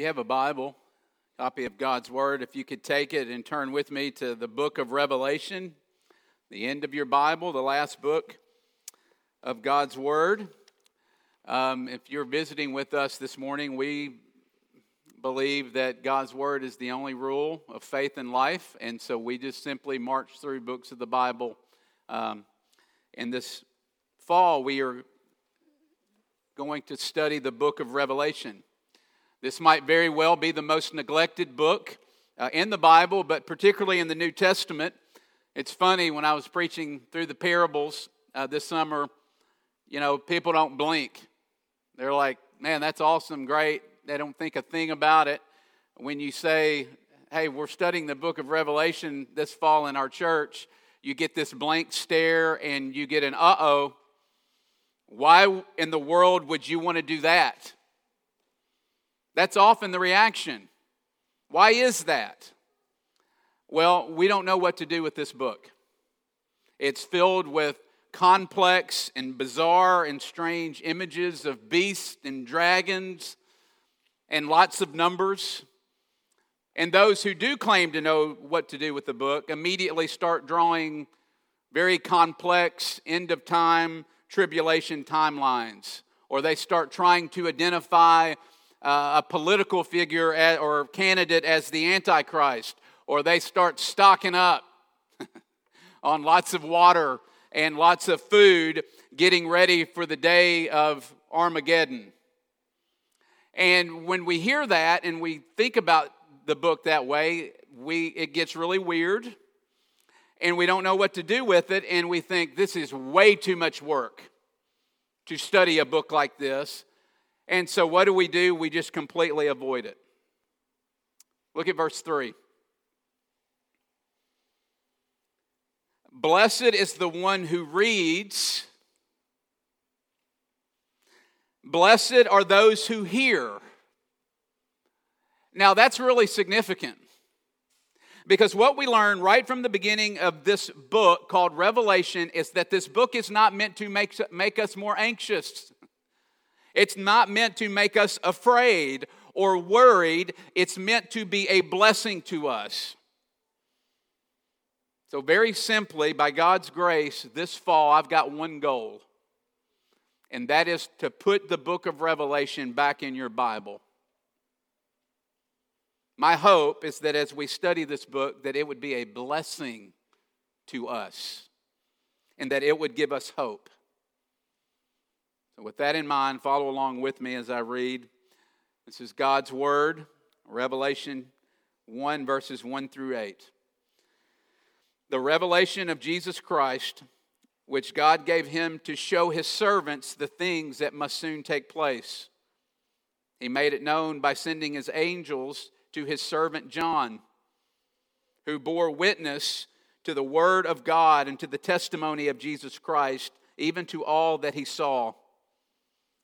you have a Bible, copy of God's Word, if you could take it and turn with me to the book of Revelation, the end of your Bible, the last book of God's Word. Um, if you're visiting with us this morning, we believe that God's Word is the only rule of faith and life, and so we just simply march through books of the Bible. Um, in this fall, we are going to study the book of Revelation. This might very well be the most neglected book uh, in the Bible, but particularly in the New Testament. It's funny, when I was preaching through the parables uh, this summer, you know, people don't blink. They're like, man, that's awesome, great. They don't think a thing about it. When you say, hey, we're studying the book of Revelation this fall in our church, you get this blank stare and you get an uh oh. Why in the world would you want to do that? That's often the reaction. Why is that? Well, we don't know what to do with this book. It's filled with complex and bizarre and strange images of beasts and dragons and lots of numbers. And those who do claim to know what to do with the book immediately start drawing very complex end of time tribulation timelines, or they start trying to identify uh, a political figure or candidate as the Antichrist, or they start stocking up on lots of water and lots of food, getting ready for the day of Armageddon. And when we hear that and we think about the book that way, we, it gets really weird and we don't know what to do with it, and we think this is way too much work to study a book like this. And so, what do we do? We just completely avoid it. Look at verse 3. Blessed is the one who reads. Blessed are those who hear. Now, that's really significant. Because what we learn right from the beginning of this book called Revelation is that this book is not meant to make, make us more anxious. It's not meant to make us afraid or worried, it's meant to be a blessing to us. So, very simply, by God's grace, this fall, I've got one goal, and that is to put the book of Revelation back in your Bible. My hope is that as we study this book, that it would be a blessing to us and that it would give us hope. With that in mind, follow along with me as I read. This is God's Word, Revelation 1, verses 1 through 8. The revelation of Jesus Christ, which God gave him to show his servants the things that must soon take place. He made it known by sending his angels to his servant John, who bore witness to the word of God and to the testimony of Jesus Christ, even to all that he saw.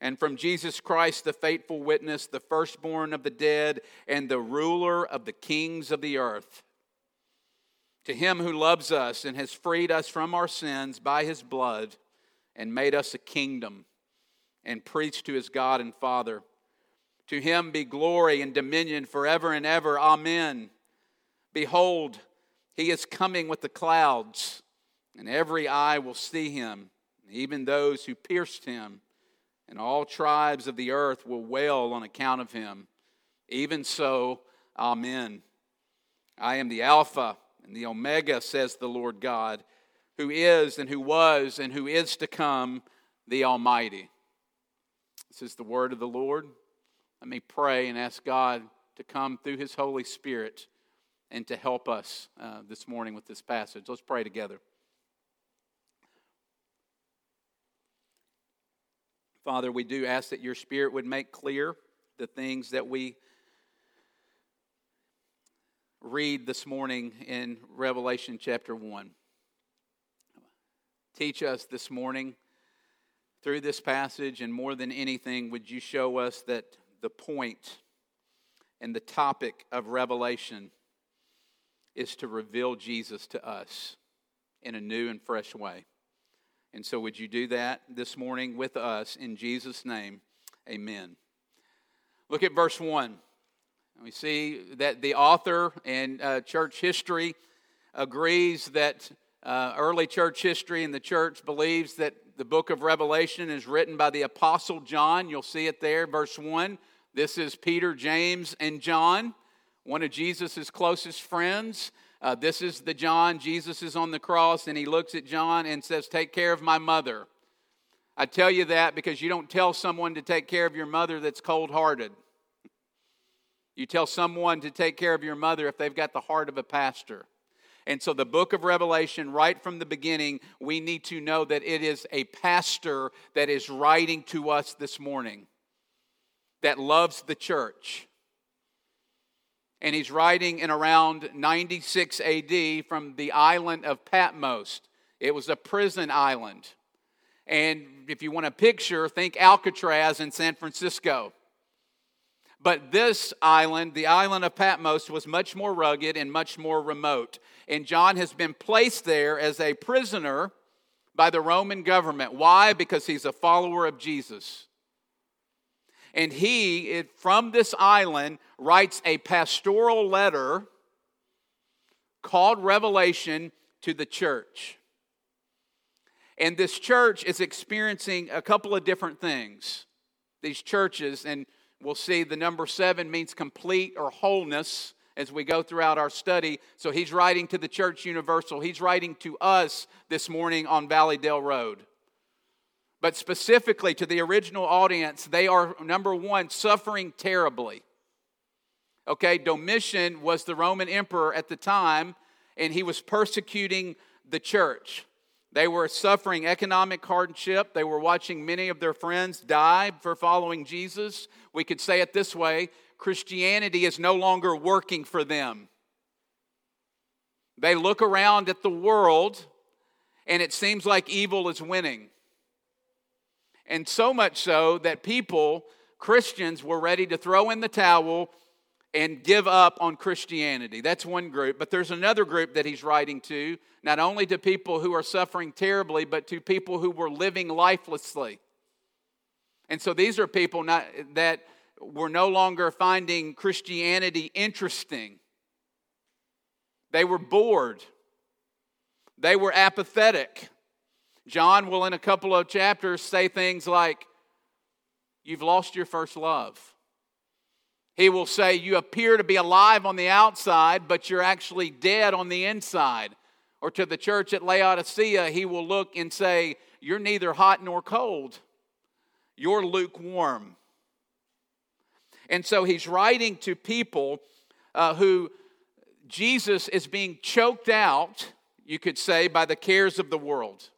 and from Jesus Christ, the faithful witness, the firstborn of the dead, and the ruler of the kings of the earth. To him who loves us and has freed us from our sins by his blood and made us a kingdom and preached to his God and Father. To him be glory and dominion forever and ever. Amen. Behold, he is coming with the clouds, and every eye will see him, even those who pierced him and all tribes of the earth will wail on account of him. Even so, Amen. I am the Alpha and the Omega, says the Lord God, who is and who was and who is to come, the Almighty. This is the word of the Lord. Let me pray and ask God to come through his Holy Spirit and to help us uh, this morning with this passage. Let's pray together. Father, we do ask that your Spirit would make clear the things that we read this morning in Revelation chapter 1. Teach us this morning through this passage, and more than anything, would you show us that the point and the topic of Revelation is to reveal Jesus to us in a new and fresh way. And so, would you do that this morning with us in Jesus' name? Amen. Look at verse 1. We see that the author and uh, church history agrees that uh, early church history and the church believes that the book of Revelation is written by the Apostle John. You'll see it there, verse 1. This is Peter, James, and John, one of Jesus' closest friends. Uh, this is the John. Jesus is on the cross, and he looks at John and says, Take care of my mother. I tell you that because you don't tell someone to take care of your mother that's cold hearted. You tell someone to take care of your mother if they've got the heart of a pastor. And so, the book of Revelation, right from the beginning, we need to know that it is a pastor that is writing to us this morning that loves the church. And he's writing in around 96 AD from the island of Patmos. It was a prison island. And if you want a picture, think Alcatraz in San Francisco. But this island, the island of Patmos, was much more rugged and much more remote. And John has been placed there as a prisoner by the Roman government. Why? Because he's a follower of Jesus. And he, from this island, writes a pastoral letter called Revelation to the church. And this church is experiencing a couple of different things. These churches, and We'll see the number seven means complete or wholeness as we go throughout our study. So he's writing to the church universal. He's writing to us this morning on Valleydale Road. But specifically to the original audience, they are, number one, suffering terribly. Okay, Domitian was the Roman emperor at the time, and he was persecuting the church. They were suffering economic hardship. They were watching many of their friends die for following Jesus. We could say it this way Christianity is no longer working for them. They look around at the world and it seems like evil is winning. And so much so that people, Christians, were ready to throw in the towel and give up on Christianity. That's one group. But there's another group that he's writing to, not only to people who are suffering terribly, but to people who were living lifelessly. And so these are people not, that were no longer finding Christianity interesting. They were bored. They were apathetic. John will, in a couple of chapters, say things like, You've lost your first love. He will say, You appear to be alive on the outside, but you're actually dead on the inside. Or to the church at Laodicea, he will look and say, You're neither hot nor cold, you're lukewarm. And so he's writing to people uh, who Jesus is being choked out, you could say, by the cares of the world.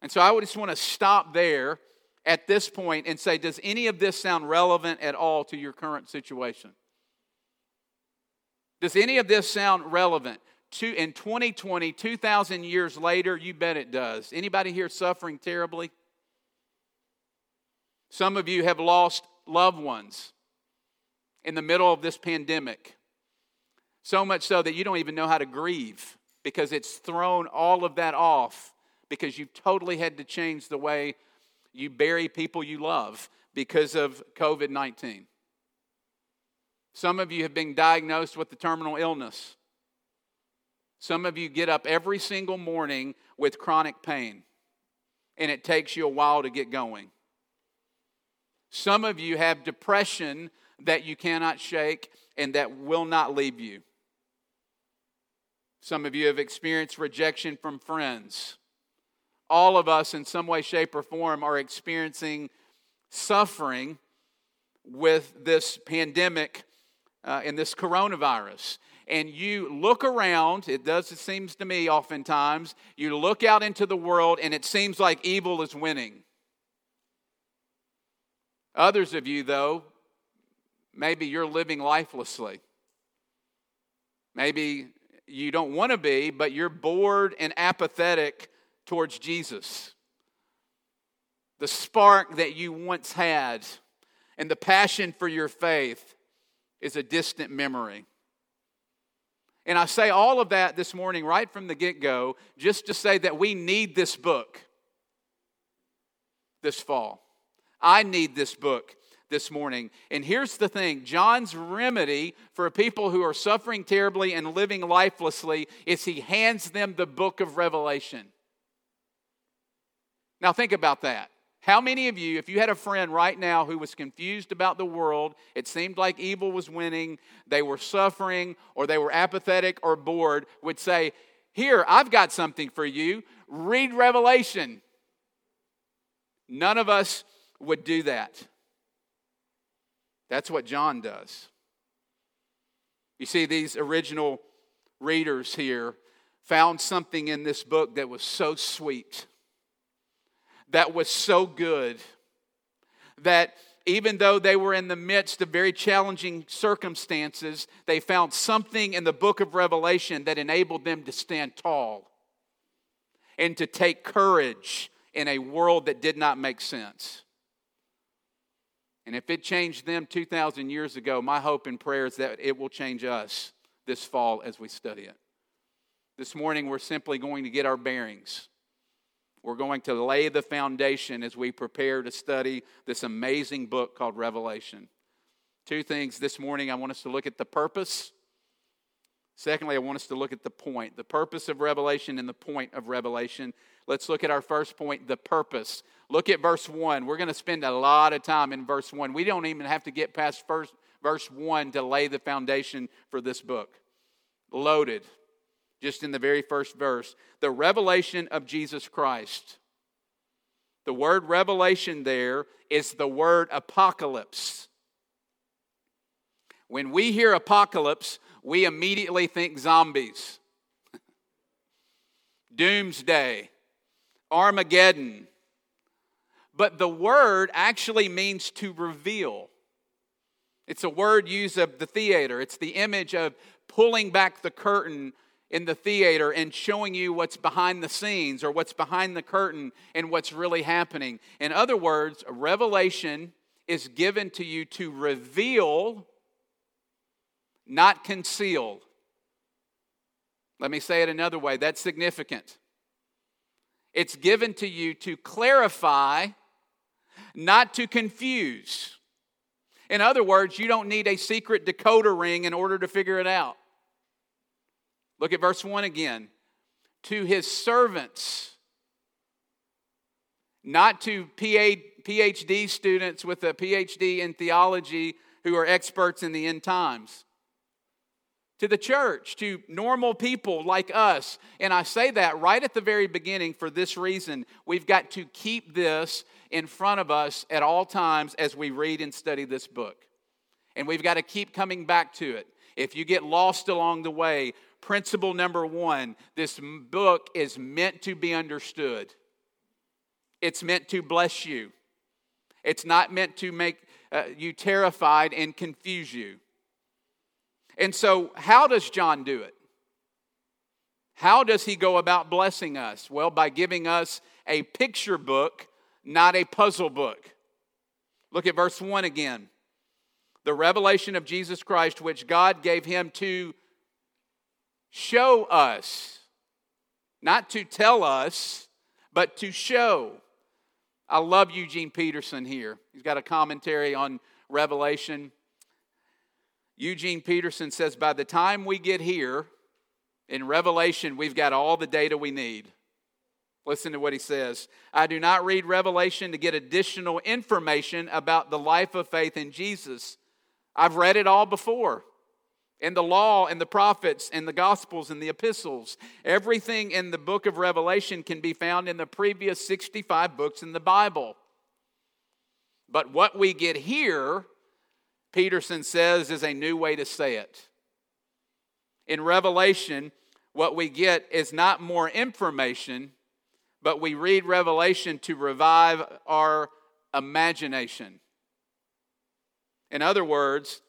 And so I would just want to stop there at this point and say, does any of this sound relevant at all to your current situation? Does any of this sound relevant? To, in 2020, 2,000 years later, you bet it does. Anybody here suffering terribly? Some of you have lost loved ones in the middle of this pandemic. So much so that you don't even know how to grieve because it's thrown all of that off because you've totally had to change the way you bury people you love because of COVID 19. Some of you have been diagnosed with the terminal illness. Some of you get up every single morning with chronic pain, and it takes you a while to get going. Some of you have depression that you cannot shake and that will not leave you. Some of you have experienced rejection from friends all of us, in some way, shape, or form, are experiencing suffering with this pandemic uh, and this coronavirus. And you look around, it does, it seems to me oftentimes, you look out into the world and it seems like evil is winning. Others of you, though, maybe you're living lifelessly. Maybe you don't want to be, but you're bored and apathetic towards Jesus. The spark that you once had and the passion for your faith is a distant memory. And I say all of that this morning, right from the get go, just to say that we need this book this fall. I need this book this morning. And here's the thing John's remedy for people who are suffering terribly and living lifelessly is he hands them the book of Revelation. Now, think about that. How many of you, if you had a friend right now who was confused about the world, it seemed like evil was winning, they were suffering, or they were apathetic or bored, would say, Here, I've got something for you. Read Revelation. None of us would do that. That's what John does. You see, these original readers here found something in this book that was so sweet, that was so good, that even though they were in the midst of very challenging circumstances, they found something in the book of Revelation that enabled them to stand tall and to take courage in a world that did not make sense. And if it changed them 2,000 years ago, my hope and prayer is that it will change us this fall as we study it. This morning, we're simply going to get our bearings. We're going to lay the foundation as we prepare to study this amazing book called Revelation. Two things this morning I want us to look at the purpose. Secondly, I want us to look at the point, the purpose of Revelation and the point of Revelation. Let's look at our first point, the purpose. Look at verse 1. We're going to spend a lot of time in verse 1. We don't even have to get past first, verse 1 to lay the foundation for this book. Loaded, just in the very first verse. The revelation of Jesus Christ. The word revelation there is the word apocalypse. When we hear apocalypse, we immediately think zombies, doomsday, Armageddon. But the word actually means to reveal. It's a word used of the theater. It's the image of pulling back the curtain in the theater and showing you what's behind the scenes or what's behind the curtain and what's really happening. In other words, revelation is given to you to reveal, not conceal. Let me say it another way that's significant. It's given to you to clarify, not to confuse. In other words, you don't need a secret decoder ring in order to figure it out. Look at verse 1 again. To his servants, not to PhD students with a PhD in theology who are experts in the end times to the church, to normal people like us. And I say that right at the very beginning for this reason. We've got to keep this in front of us at all times as we read and study this book. And we've got to keep coming back to it. If you get lost along the way, principle number one this book is meant to be understood, it's meant to bless you, it's not meant to make uh, you terrified and confuse you. And so, how does John do it? How does he go about blessing us? Well, by giving us a picture book, not a puzzle book. Look at verse 1 again. The revelation of Jesus Christ, which God gave him to show us, not to tell us, but to show. I love Eugene Peterson here. He's got a commentary on Revelation. Eugene Peterson says by the time we get here in Revelation, we've got all the data we need. Listen to what he says. I do not read Revelation to get additional information about the life of faith in Jesus. I've read it all before in the law and the prophets and the gospels and the epistles. Everything in the book of Revelation can be found in the previous 65 books in the Bible. But what we get here Peterson says is a new way to say it. In Revelation, what we get is not more information, but we read Revelation to revive our imagination. In other words,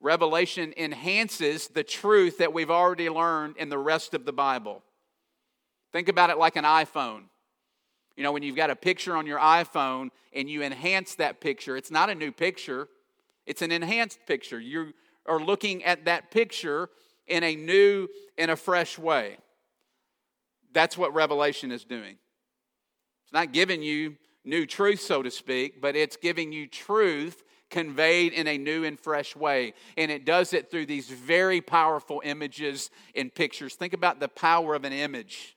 Revelation enhances the truth that we've already learned in the rest of the Bible. Think about it like an iPhone. You know, when you've got a picture on your iPhone and you enhance that picture, it's not a new picture, it's an enhanced picture. You are looking at that picture in a new in a fresh way. That's what Revelation is doing. It's not giving you new truth, so to speak, but it's giving you truth conveyed in a new and fresh way. And it does it through these very powerful images and pictures. Think about the power of an image.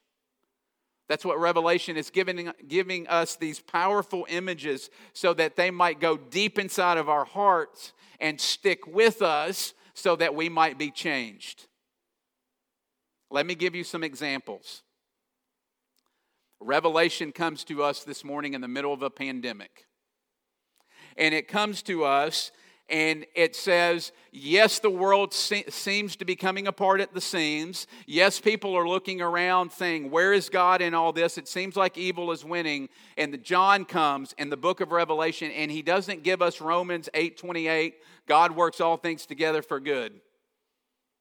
That's what Revelation is giving, giving us these powerful images so that they might go deep inside of our hearts and stick with us so that we might be changed. Let me give you some examples. Revelation comes to us this morning in the middle of a pandemic. And it comes to us and it says, yes, the world se- seems to be coming apart at the seams. Yes, people are looking around saying, where is God in all this? It seems like evil is winning. And the John comes in the book of Revelation, and he doesn't give us Romans 8 28, God works all things together for good.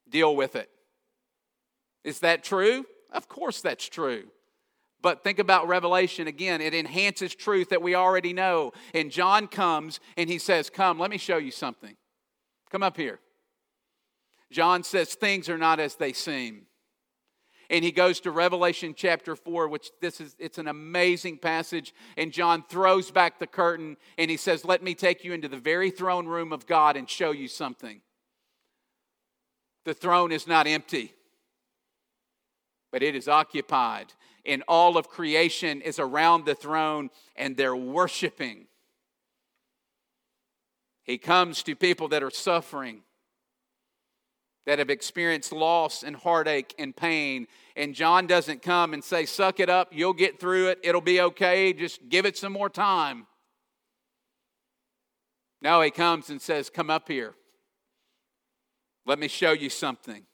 Deal with it. Is that true? Of course, that's true. But think about Revelation again. It enhances truth that we already know. And John comes and he says, Come, let me show you something. Come up here. John says, Things are not as they seem. And he goes to Revelation chapter 4, which this is it's an amazing passage. And John throws back the curtain and he says, Let me take you into the very throne room of God and show you something. The throne is not empty but it is occupied. And all of creation is around the throne and they're worshiping. He comes to people that are suffering, that have experienced loss and heartache and pain. And John doesn't come and say, Suck it up, you'll get through it, it'll be okay, just give it some more time. No, he comes and says, Come up here. Let me show you something.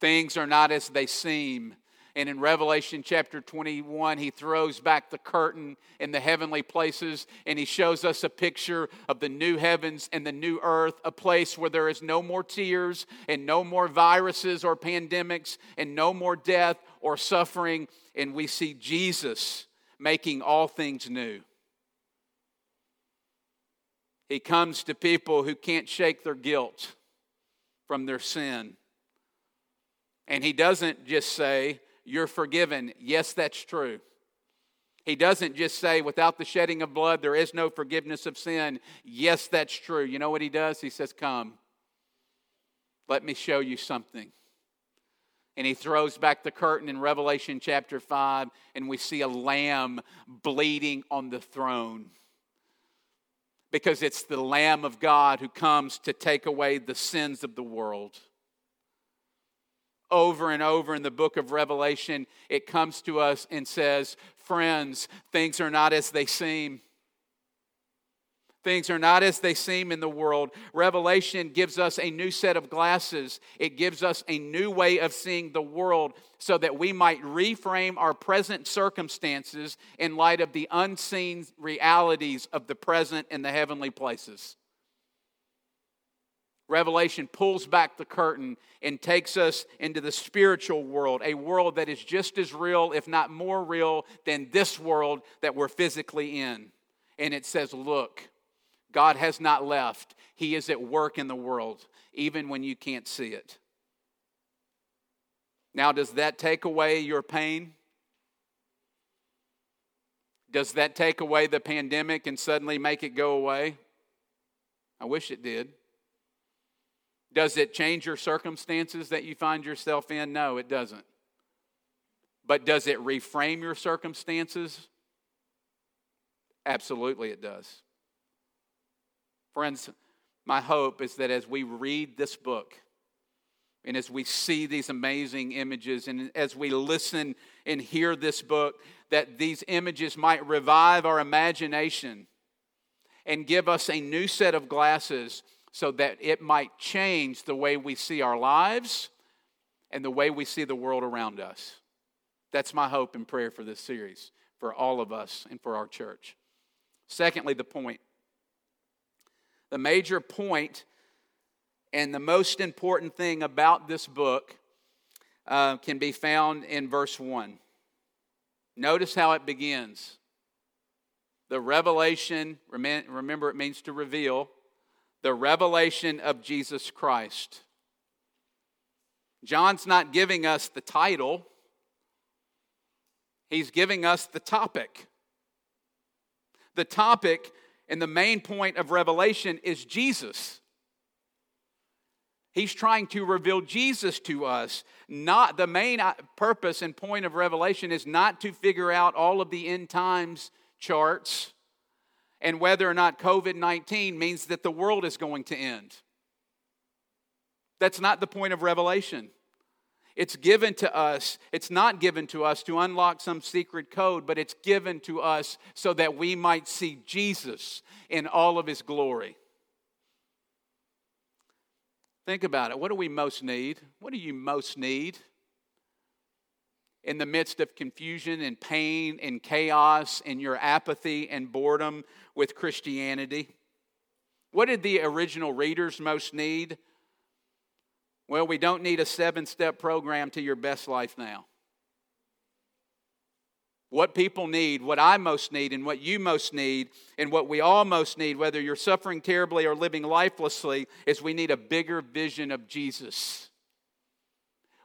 Things are not as they seem. And in Revelation chapter 21, he throws back the curtain in the heavenly places and he shows us a picture of the new heavens and the new earth, a place where there is no more tears and no more viruses or pandemics and no more death or suffering. And we see Jesus making all things new. He comes to people who can't shake their guilt from their sin. And he doesn't just say, You're forgiven. Yes, that's true. He doesn't just say, Without the shedding of blood, there is no forgiveness of sin. Yes, that's true. You know what he does? He says, Come, let me show you something. And he throws back the curtain in Revelation chapter 5, and we see a lamb bleeding on the throne. Because it's the Lamb of God who comes to take away the sins of the world over and over in the book of Revelation, it comes to us and says, Friends, things are not as they seem. Things are not as they seem in the world. Revelation gives us a new set of glasses. It gives us a new way of seeing the world so that we might reframe our present circumstances in light of the unseen realities of the present and the heavenly places. Revelation pulls back the curtain and takes us into the spiritual world, a world that is just as real, if not more real, than this world that we're physically in. And it says, Look, God has not left. He is at work in the world, even when you can't see it. Now, does that take away your pain? Does that take away the pandemic and suddenly make it go away? I wish it did. Does it change your circumstances that you find yourself in? No, it doesn't. But does it reframe your circumstances? Absolutely, it does. Friends, my hope is that as we read this book, and as we see these amazing images, and as we listen and hear this book, that these images might revive our imagination and give us a new set of glasses so that it might change the way we see our lives and the way we see the world around us. That's my hope and prayer for this series, for all of us and for our church. Secondly, the point. The major point And the most important thing about this book uh, can be found in verse 1. Notice how it begins. The revelation, remember it means to reveal, the revelation of Jesus Christ. John's not giving us the title, he's giving us the topic. The topic and the main point of Revelation is Jesus. He's trying to reveal Jesus to us. Not the main uh, purpose and point of Revelation is not to figure out all of the end times charts and whether or not COVID 19 means that the world is going to end. That's not the point of Revelation. It's given to us. It's not given to us to unlock some secret code, but it's given to us so that we might see Jesus in all of his glory. Think about it. What do we most need? What do you most need? In the midst of confusion and pain and chaos and your apathy and boredom with Christianity? What did the original readers most need? Well, we don't need a seven step program to your best life now. What people need, what I most need, and what you most need, and what we all most need, whether you're suffering terribly or living lifelessly, is we need a bigger vision of Jesus.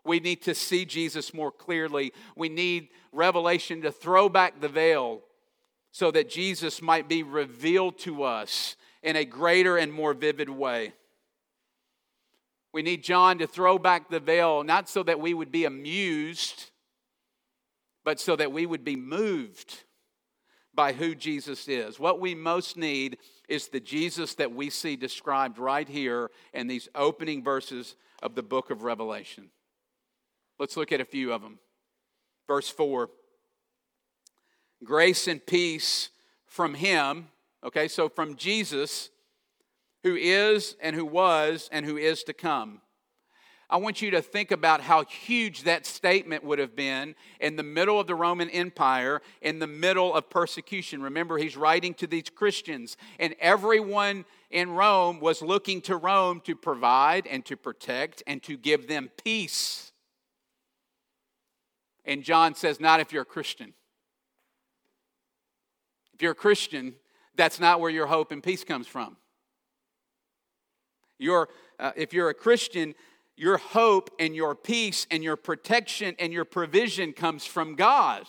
We need to see Jesus more clearly. We need revelation to throw back the veil so that Jesus might be revealed to us in a greater and more vivid way. We need John to throw back the veil, not so that we would be amused, but so that we would be moved by who Jesus is. What we most need is the Jesus that we see described right here in these opening verses of the book of Revelation. Let's look at a few of them. Verse 4 Grace and peace from Him, okay, so from Jesus who is and who was and who is to come. I want you to think about how huge that statement would have been in the middle of the Roman Empire, in the middle of persecution. Remember, he's writing to these Christians, and everyone in Rome was looking to Rome to provide and to protect and to give them peace. And John says, Not if you're a Christian. If you're a Christian, that's not where your hope and peace comes from. Your, uh, if you're a Christian, your hope and your peace and your protection and your provision comes from God.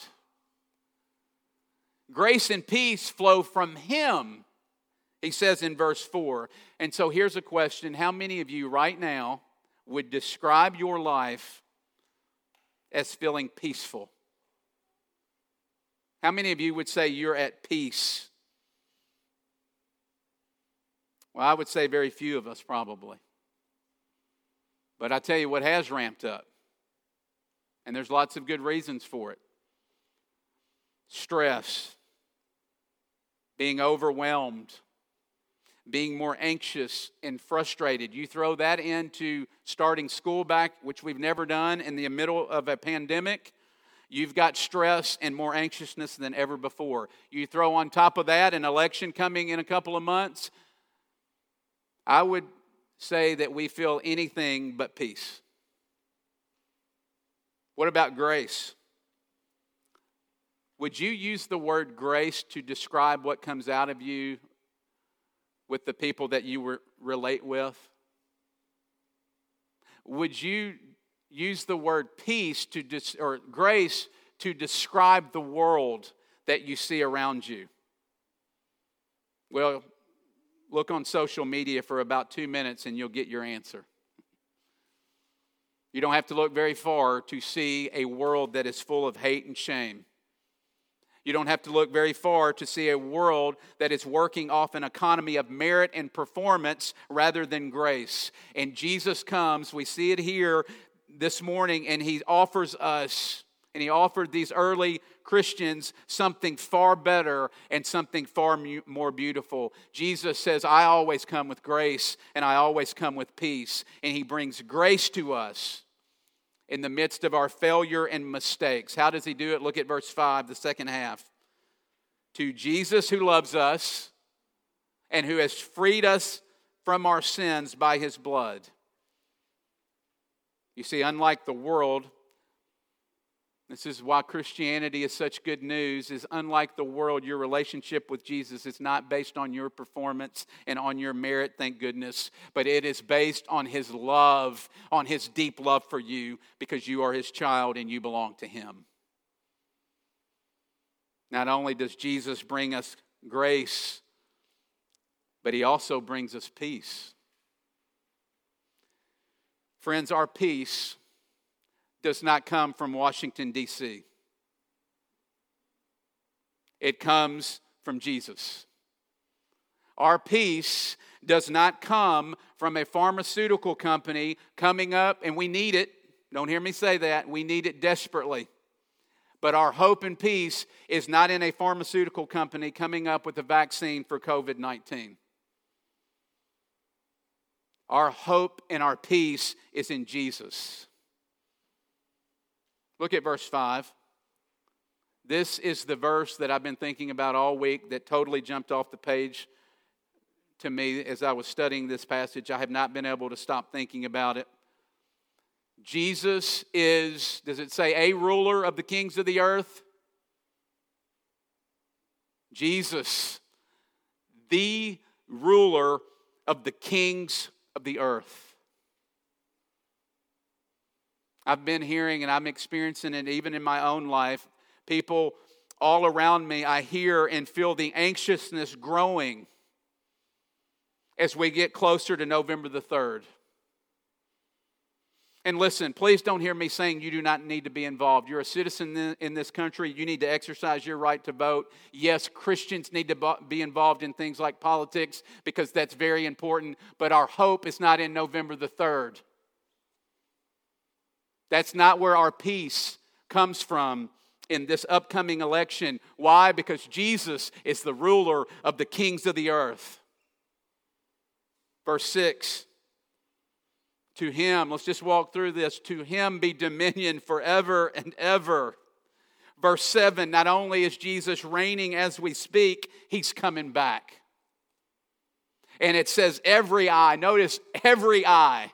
Grace and peace flow from Him, he says in verse 4. And so here's a question How many of you right now would describe your life as feeling peaceful? How many of you would say you're at peace? Well, I would say very few of us probably. But I tell you what has ramped up, and there's lots of good reasons for it stress, being overwhelmed, being more anxious and frustrated. You throw that into starting school back, which we've never done in the middle of a pandemic. You've got stress and more anxiousness than ever before. You throw on top of that an election coming in a couple of months, I would say that we feel anything but peace. What about grace? Would you use the word grace to describe what comes out of you with the people that you re- relate with? Would you use the word peace to dis- or grace to describe the world that you see around you? Well, Look on social media for about two minutes and you'll get your answer. You don't have to look very far to see a world that is full of hate and shame. You don't have to look very far to see a world that is working off an economy of merit and performance rather than grace. And Jesus comes, we see it here this morning, and he offers us, and he offered these early Christians something far better and something far more beautiful. Jesus says, I always come with grace and I always come with peace. And He brings grace to us in the midst of our failure and mistakes. How does He do it? Look at verse 5, the second half. To Jesus who loves us and who has freed us from our sins by his blood. You see, unlike the world, this is why Christianity is such good news is unlike the world your relationship with Jesus is not based on your performance and on your merit thank goodness but it is based on his love on his deep love for you because you are his child and you belong to him. Not only does Jesus bring us grace but he also brings us peace. Friends, our peace does not come from Washington, D.C., it comes from Jesus. Our peace does not come from a pharmaceutical company coming up, and we need it. Don't hear me say that. We need it desperately. But our hope and peace is not in a pharmaceutical company coming up with a vaccine for COVID 19. Our hope and our peace is in Jesus. Look at verse 5. This is the verse that I've been thinking about all week that totally jumped off the page to me as I was studying this passage. I have not been able to stop thinking about it. Jesus is, does it say, a ruler of the kings of the earth? Jesus, the ruler of the kings of the earth. I've been hearing and I'm experiencing it even in my own life. People all around me, I hear and feel the anxiousness growing as we get closer to November the 3rd. And listen, please don't hear me saying you do not need to be involved. You're a citizen in this country. You need to exercise your right to vote. Yes, Christians need to be involved in things like politics because that's very important. But our hope is not in November the 3rd. That's not where our peace comes from in this upcoming election. Why? Because Jesus is the ruler of the kings of the earth. Verse 6 to him, let's just walk through this. To him be dominion forever and ever. Verse 7 not only is Jesus reigning as we speak, he's coming back. And it says, every eye, notice every eye,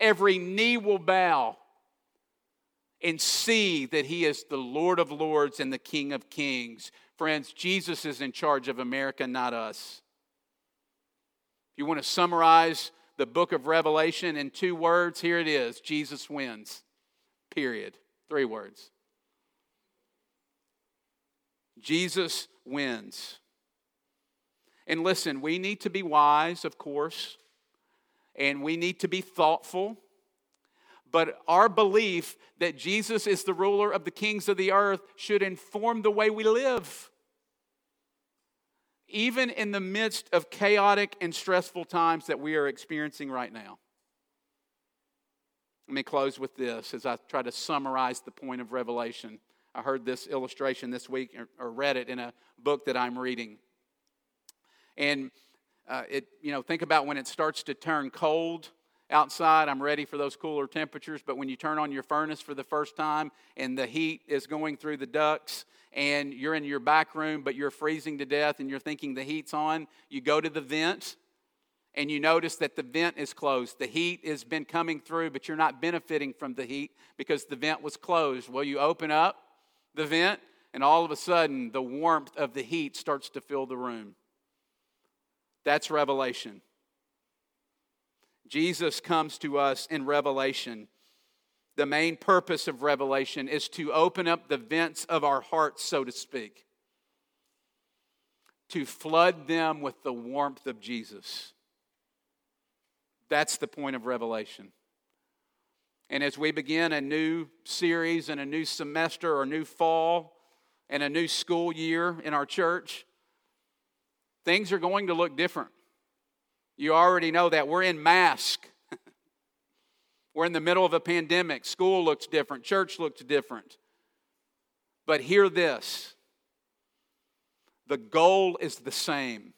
every knee will bow and see that he is the Lord of lords and the King of kings. Friends, Jesus is in charge of America, not us. If you want to summarize the book of Revelation in two words, here it is Jesus wins. Period. Three words. Jesus wins. And listen, we need to be wise, of course, and we need to be thoughtful. But our belief that Jesus is the ruler of the kings of the earth should inform the way we live even in the midst of chaotic and stressful times that we are experiencing right now. Let me close with this as I try to summarize the point of Revelation. I heard this illustration this week or read it in a book that I'm reading. And uh, it, you know, think about when it starts to turn cold outside. I'm ready for those cooler temperatures. But when you turn on your furnace for the first time and the heat is going through the ducts and you're in your back room, but you're freezing to death and you're thinking the heat's on, you go to the vent and you notice that the vent is closed. The heat has been coming through, but you're not benefiting from the heat because the vent was closed. Well, you open up the vent, and all of a sudden, the warmth of the heat starts to fill the room. That's revelation. Jesus comes to us in Revelation. The main purpose of Revelation is to open up the vents of our hearts, so to speak, to flood them with the warmth of Jesus. That's the point of Revelation. And as we begin a new series and a new semester or new fall and a new school year in our church, things are going to look different. You already know that. We're in mask. We're in the middle of a pandemic. School looks different, church looks different. But hear this the goal is the same.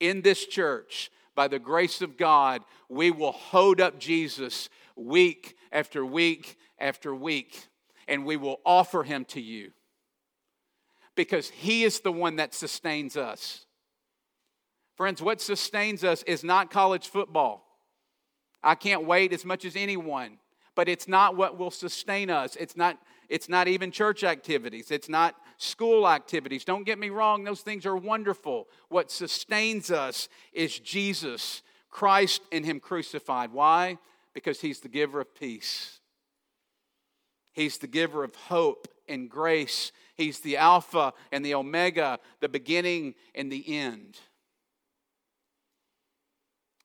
In this church, by the grace of God, we will hold up Jesus week after week after week, and we will offer him to you because he is the one that sustains us. Friends, what sustains us is not college football. I can't wait as much as anyone, but it's not what will sustain us. It's not, it's not even church activities. It's not school activities. Don't get me wrong, those things are wonderful. What sustains us is Jesus, Christ, and Him crucified. Why? Because He's the giver of peace, He's the giver of hope and grace. He's the Alpha and the Omega, the beginning and the end.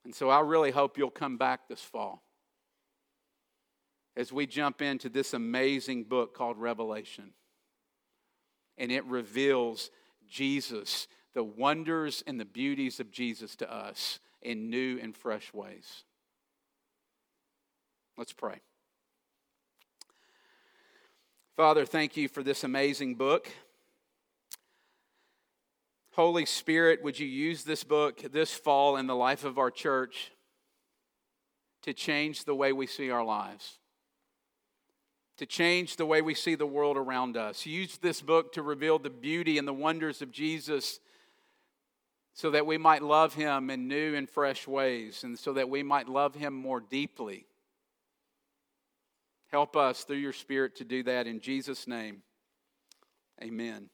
And so I really hope you'll come back this fall as we jump into this amazing book called Revelation. And it reveals Jesus, the wonders and the beauties of Jesus to us in new and fresh ways. Let's pray. Father, thank you for this amazing book. Holy Spirit, would you use this book this fall in the life of our church to change the way we see our lives? To change the way we see the world around us. Use this book to reveal the beauty and the wonders of Jesus so that we might love him in new and fresh ways and so that we might love him more deeply. Help us through your Spirit to do that in Jesus' name. Amen.